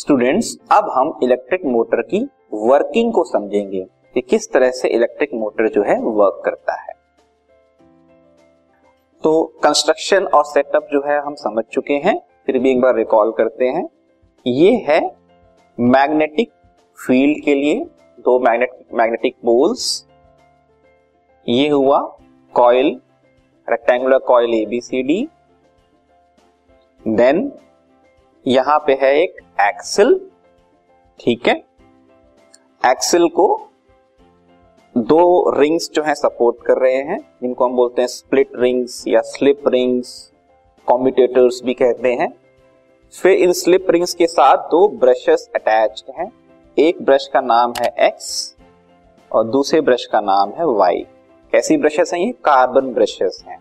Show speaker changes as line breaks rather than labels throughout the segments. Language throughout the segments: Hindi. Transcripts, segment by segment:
स्टूडेंट्स अब हम इलेक्ट्रिक मोटर की वर्किंग को समझेंगे कि किस तरह से इलेक्ट्रिक मोटर जो है वर्क करता है। तो कंस्ट्रक्शन और सेटअप जो है हम समझ चुके हैं, फिर भी एक बार रिकॉल करते हैं। ये है मैग्नेटिक फ़ील्ड के लिए दो मैग्नेटिक मैग्नेटिक पोल्स ये हुआ coil rectangular coil ABCD then यहाँ पे है एक एक्सल, ठीक है? एक्सल को दो रिंग्स जो है सपोर्ट कर रहे हैं। जिनको हम बोलते हैं स्प्लिट रिंग्स या स्लिप रिंग्स कॉम्बिटेटर्स भी कहते हैं। फिर इन स्लिप रिंग्स के साथ दो ब्रशेस अटैच्ड हैं। एक ब्रश का नाम है एक्स और दूसरे ब्रश का नाम है वाई कैसी ब्रशेस हैं ये? कार्बन ब्रशेस हैं।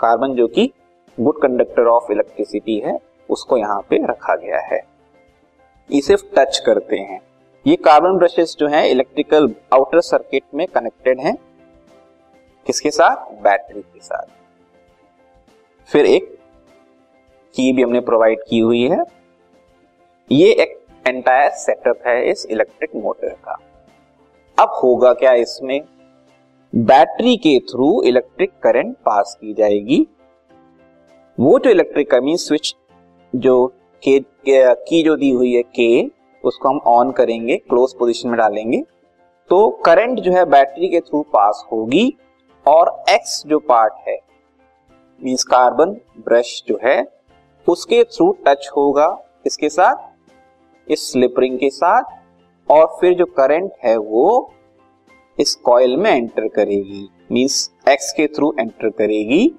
कार्बन जो कि गुड कंडक्टर ऑफ़ इलेक्ट्रिसिटी है। उसको यहाँ पे रखा गया है। ये सिर्फ़ टच करते हैं। ये कार्बन ब्रशेस जो हैं इलेक्ट्रिकल आउटर सर्किट में कनेक्टेड हैं। किसके साथ? बैटरी के साथ। फिर एक की भी हमने प्रोवाइड की हुई है। ये एक एंटायर सेटअप है इस इलेक्ट्रिक मोटर का। अब होगा क्या इसमें? बैटरी के थ्रू इलेक्ट्रिक करंट पास की जाएगी। वो जो इलेक्ट्रिक मीन स्विच जो के, के जो दी हुई है के उसको हम ऑन करेंगे क्लोज पोजीशन में डालेंगे। तो करंट जो है बैटरी के थ्रू पास होगी और एक्स जो पार्ट है मींस कार्बन ब्रश जो है उसके थ्रू टच होगा इसके साथ इस स्लिप रिंग के साथ और फिर जो करंट है वो इस कॉइल में एंटर करेगी मींस एक्स के थ्रू एंटर करेगी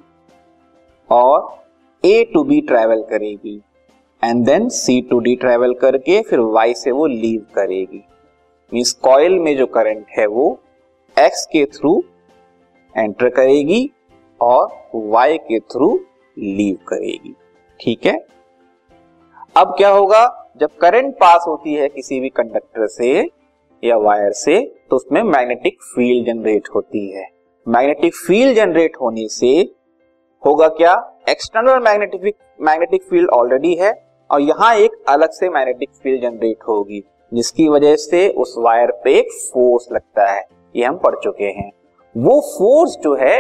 और ए टू बी ट्रेवल करेगी and then C to D travel करके फिर वाई से वो लीव करेगी। मींस कॉयल में जो करंट है वो एक्स के थ्रू एंटर करेगी और वाई के थ्रू लीव करेगी। ठीक है? अब क्या होगा? जब करंट पास होती है किसी भी कंडक्टर से या वायर से तो उसमें मैग्नेटिक फ़ील्ड जनरेट होती है। मैग्नेटिक फ़ील्ड जनरेट होने से होगा क्या? External magnetic magnetic field already है और यहाँ एक अलग से मैग्नेटिक फ़ील्ड जनरेट होगी जिसकी वजह से उस वायर पे एक फोर्स लगता है ये हम पढ़ चुके हैं। वो फोर्स जो है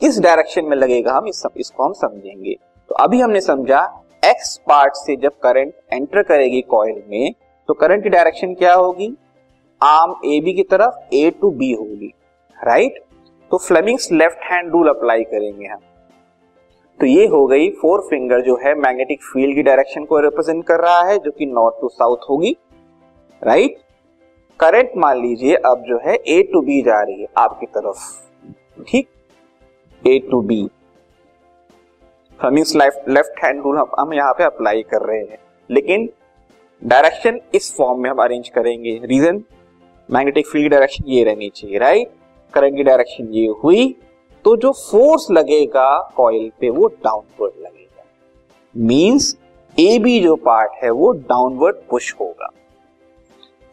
किस डायरेक्शन में लगेगा हम इस, इसको हम समझेंगे। तो अभी हमने समझा एक्स पार्ट से जब करंट एंटर करेगी कॉइल में तो करंट की डायरेक्शन क्या होगी? आर्म ए बी की तरफ़ ए टू बी होगी राइट तो Fleming's left hand rule apply करेंगे हम। तो ये हो गई फोर फिंगर जो है मैग्नेटिक फ़ील्ड की डायरेक्शन को रिप्रेजेंट कर रहा है, जो कि नॉर्थ टू साउथ होगी। राइट? करंट मान लीजिए अब जो है ए टू बी जा रही है आपकी तरफ़। ठीक? A to B Fleming's left hand rule हम यहाँ पे अप्लाई कर रहे हैं। लेकिन डायरेक्शन इस फॉर्म में हम अरेंज करेंगे। रीजन मैग्नेटिक फ़ील्ड डायरेक्शन ये रहनी चाहिए राइट करंट की डायरेक्शन ये हुई। तो जो फोर्स लगेगा कॉइल पे, वो डाउनवर्ड लगेगा। मींस ए बी जो पार्ट है, वो डाउनवर्ड पुश होगा।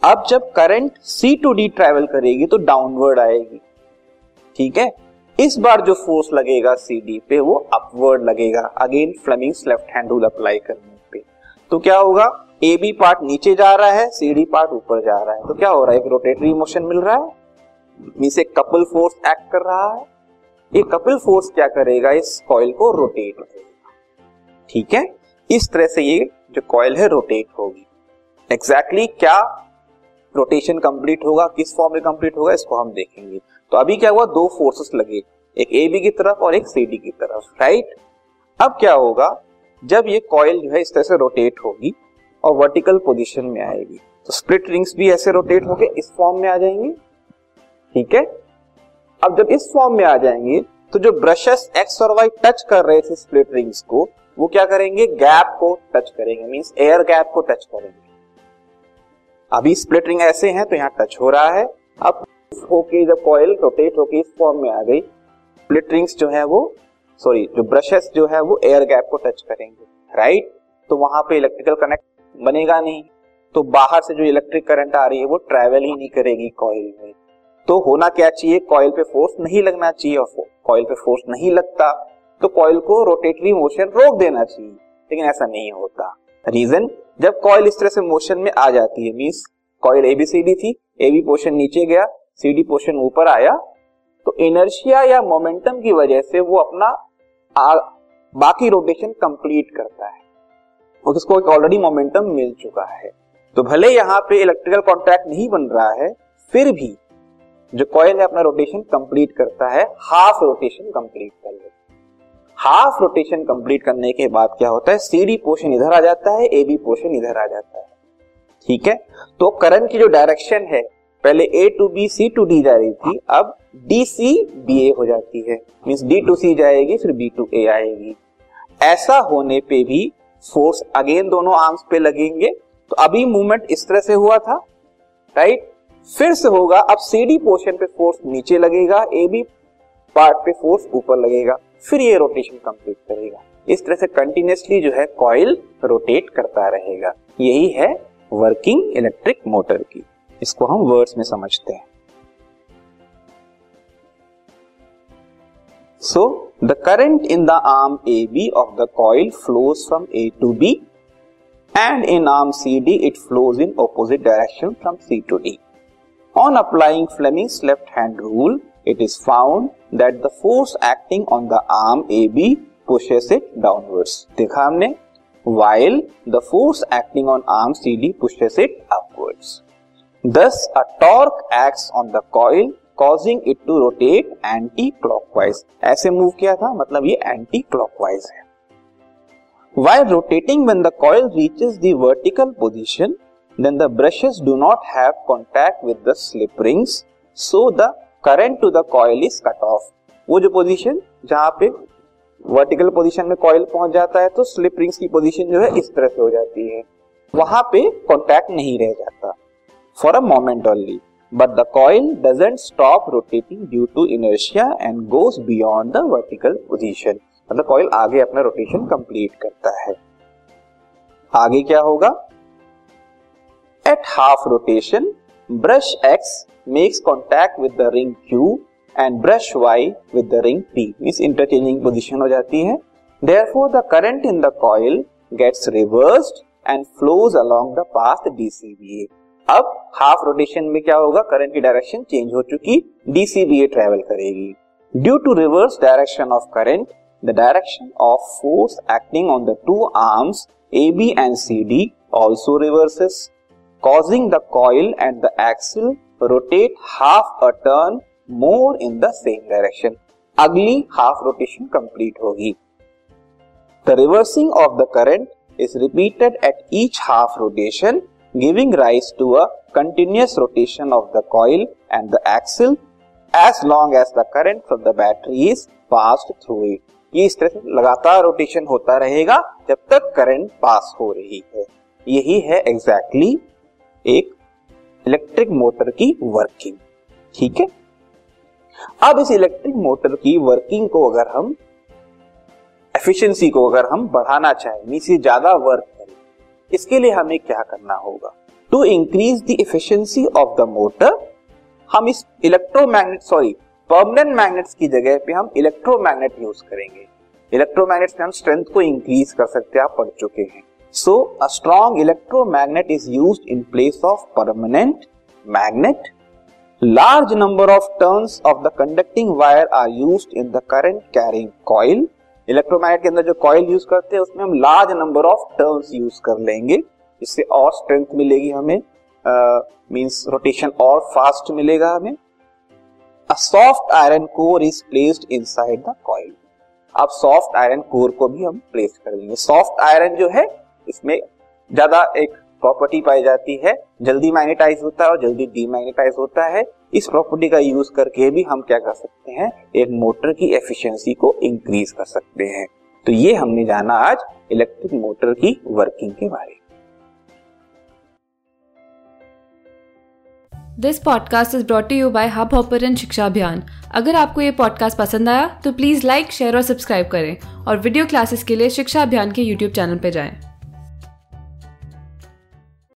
अब जब current C to D travel करेगी तो डाउनवर्ड आएगी। ठीक है? इस बार जो फोर्स लगेगा सी डी पे, वो अपवर्ड लगेगा। Again Fleming's left hand rule apply करने पे। तो क्या होगा? ए बी पार्ट नीचे जा रहा है सी डी पार्ट ऊपर जा रहा है। तो क्या हो रहा है? एक रोटेटरी मोशन मिल रहा है। कपल फोर्स एक्ट कर रहा है। ये कपल फोर्स क्या करेगा इस कॉइल को रोटेट ठीक है? इस तरह से ये जो कॉइल है रोटेट होगी। एग्जैक्टली exactly क्या रोटेशन कंप्लीट होगा, किस फॉर्म में कंप्लीट होगा, इसको हम देखेंगे। तो अभी क्या हुआ? दो फोर्सेस लगे। एक ए बी की तरफ़ और एक सी डी की तरफ़ राइट अब क्या होगा? जब ये कॉइल जो है, इस तरह से रोटेट होगी और वर्टिकल पोजीशन में आएगी तो स्प्लिट रिंग्स भी ऐसे रोटेट होके इस फॉर्म में आ जाएँगे। ठीक है? अब जब इस फॉर्म में आ जाएँगे तो जो ब्रशेस एक्स और वाई टच कर रहे थे स्प्लिट रिंग्स को, वो क्या करेंगे? गैप को टच करेंगे मींस एयर गैप को टच करेंगे। अभी स्प्लिट रिंग ऐसे हैं तो यहाँ टच हो रहा है। अब होके जब कॉइल रोटेट होके इस फॉर्म में आ गई स्प्लिट रिंग्स जो है वो सॉरी जो ब्रशेस जो है वो एयर गैप को टच करेंगे राइट तो वहाँ पे इलेक्ट्रिकल कनेक्ट बनेगा नहीं। तो बाहर से जो इलेक्ट्रिक करंट आ रही है, वो ट्रेवल ही नहीं करेगी कॉइल में। तो होना क्या चाहिए? कॉइल पे फोर्स नहीं लगना चाहिए और कॉइल पे फोर्स नहीं लगता तो कॉइल को रोटेटरी मोशन रोक देना चाहिए। लेकिन ऐसा नहीं होता। रीजन जब कॉइल इस तरह से मोशन में आ जाती है मीन्स कॉइल एबीसीडी थी एबी पोर्शन नीचे गया सीडी पोर्शन ऊपर आया तो इनर्शिया या मोमेंटम की वजह से वो अपना आ, बाकी रोटेशन कंप्लीट करता है। और उसको एक ऑलरेडी मोमेंटम मिल चुका है। तो भले यहाँ पे इलेक्ट्रिकल कॉन्ट्रैक्ट नहीं बन रहा है फिर भी जो कॉयल है अपना रोटेशन कंप्लीट करता है हाफ़ रोटेशन कंप्लीट कर ले हाफ़ रोटेशन कंप्लीट करने के बाद क्या होता है? सीडी पोर्शन इधर आ जाता है ए बी पोर्शन इधर आ जाता है। ठीक है? तो करंट की जो डायरेक्शन है, पहले A to B C to D जा रही थी, अब डी सी बी ए हो जाती है। मीन डी टू सी जाएगी, फिर बी टू ए आएगी। ऐसा होने पे भी फोर्स अगेन दोनों आर्म्स पे लगेंगे। तो अभी मूवमेंट इस तरह से हुआ था राइट फिर से होगा, अब सी डी पोर्शन पे फोर्स नीचे लगेगा ए बी पार्ट पे फोर्स ऊपर लगेगा, फिर ये रोटेशन कंप्लीट करेगा। इस तरह से कंटिन्यूसली जो है कॉइल रोटेट करता रहेगा। यही है वर्किंग इलेक्ट्रिक मोटर की। इसको हम वर्ड्स में समझते हैं। So the current in the arm A B of the coil flows from A to B and in arm C D it flows in opposite direction from C to D On applying Fleming's left hand rule, it is found that the force acting on the arm AB pushes it downwards. देखा हमने while the force acting on arm CD pushes it upwards. Thus, a torque acts on the coil causing it to rotate anti-clockwise. ऐसे मूव किया था मतलब ये anti-clockwise है. While rotating when the coil reaches the vertical position, then the brushes do not have contact with the slip rings, so the current to the coil is cut off. वो जो पोजीशन जहाँ पे वर्टिकल पोजीशन में कॉइल पहुँच जाता है तो स्लिप रिंग्स की पोजीशन जो है इस तरह से हो जाती है। वहाँ पे कांटेक्ट नहीं रह जाता। For a moment only but the coil doesn't stop rotating due to inertia and goes beyond the vertical position मतलब कॉइल आगे अपना रोटेशन कंप्लीट करता है। आगे क्या होगा? At half rotation brush X makes contact with the ring Q and brush Y with the ring T mean interchanging position हो जाती है. Therefore the current in the coil gets reverse and flows along the path DCBA अब हाफ़ रोटेशन में क्या होगा? करंट की डायरेक्शन चेंज हो चुकी डीसीबीए ट्रेवल करेगी. Due to reverse direction of current the direction of force acting on the two arms A B and C D also reverses causing the coil and the axle rotate half a turn more in the same direction अगली हाफ़ रोटेशन कंप्लीट होगी। The reversing of the current is repeated at each half rotation giving rise to a continuous rotation of the coil and the axle as long as the current from the battery is pass through it ये इस तरह से लगातार रोटेशन होता रहेगा जब तक करंट पास हो रही है। यही है एग्जैक्टली exactly एक इलेक्ट्रिक मोटर की वर्किंग ठीक है? अब इस इलेक्ट्रिक मोटर की वर्किंग को अगर हम एफिशिएंसी को अगर हम बढ़ाना चाहें मीन ज़्यादा वर्क करें, इसके लिए हमें क्या करना होगा? To increase the efficiency of the motor हम इस इलेक्ट्रोमैग्नेट सॉरी परमानेंट मैग्नेट्स की जगह पे हम इलेक्ट्रोमैग्नेट यूज़ करेंगे। इलेक्ट्रोमैग्नेट्स में हम स्ट्रेंथ को इंक्रीज कर सकते हैं, आप पढ़ चुके हैं। So, a strong electromagnet is used in place of permanent magnet. Large number of turns of the conducting wire are used in the current carrying coil. Electromagnet के अंदर जो कॉइल यूज़ करते हैं उसमें हम large number of turns use कर लेंगे। इससे और स्ट्रेंथ मिलेगी हमें। मींस uh, रोटेशन और फास्ट मिलेगा हमें। A soft iron core is placed inside the coil अब सॉफ्ट आयरन कोर को भी हम प्लेस कर देंगे। सॉफ्ट आयरन जो है इसमें ज़्यादा एक प्रॉपर्टी पाई जाती है। जल्दी मैग्नेटाइज होता है और जल्दी डीमैग्नेटाइज होता है। इस प्रॉपर्टी का यूज़ करके भी हम क्या कर सकते हैं? एक मोटर की एफिशिएंसी को इंक्रीज कर सकते हैं। तो ये हमने जाना आज इलेक्ट्रिक मोटर की वर्किंग के बारे में।
This podcast is brought you by hub hopper Shiksha Abhiyan अगर आपको ये पॉडकास्ट पसंद आया तो प्लीज़ लाइक शेयर और सब्सक्राइब करें। और वीडियो क्लासेस के लिए शिक्षा अभियान के यूट्यूब चैनल पर जाएँ।